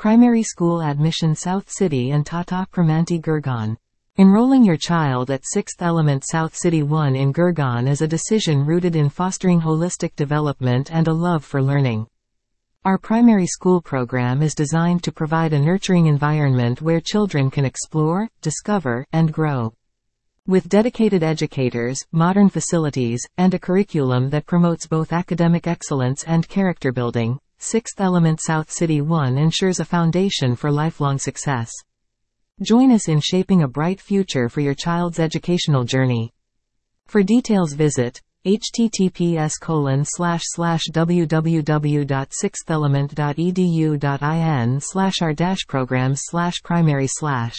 Primary School Admission South City and Tata Primanti Gurgaon. Enrolling your child at 6th Element South City 1 in Gurgaon is a decision rooted in fostering holistic development and a love for learning. Our primary school program is designed to provide a nurturing environment where children can explore, discover, and grow. With dedicated educators, modern facilities, and a curriculum that promotes both academic excellence and character building, Sixth Element South City 1 ensures a foundation for lifelong success. Join us in shaping a bright future for your child's educational journey. For details visit https colon slash slash www.sixthelement.edu.in slash r dash programs slash primary slash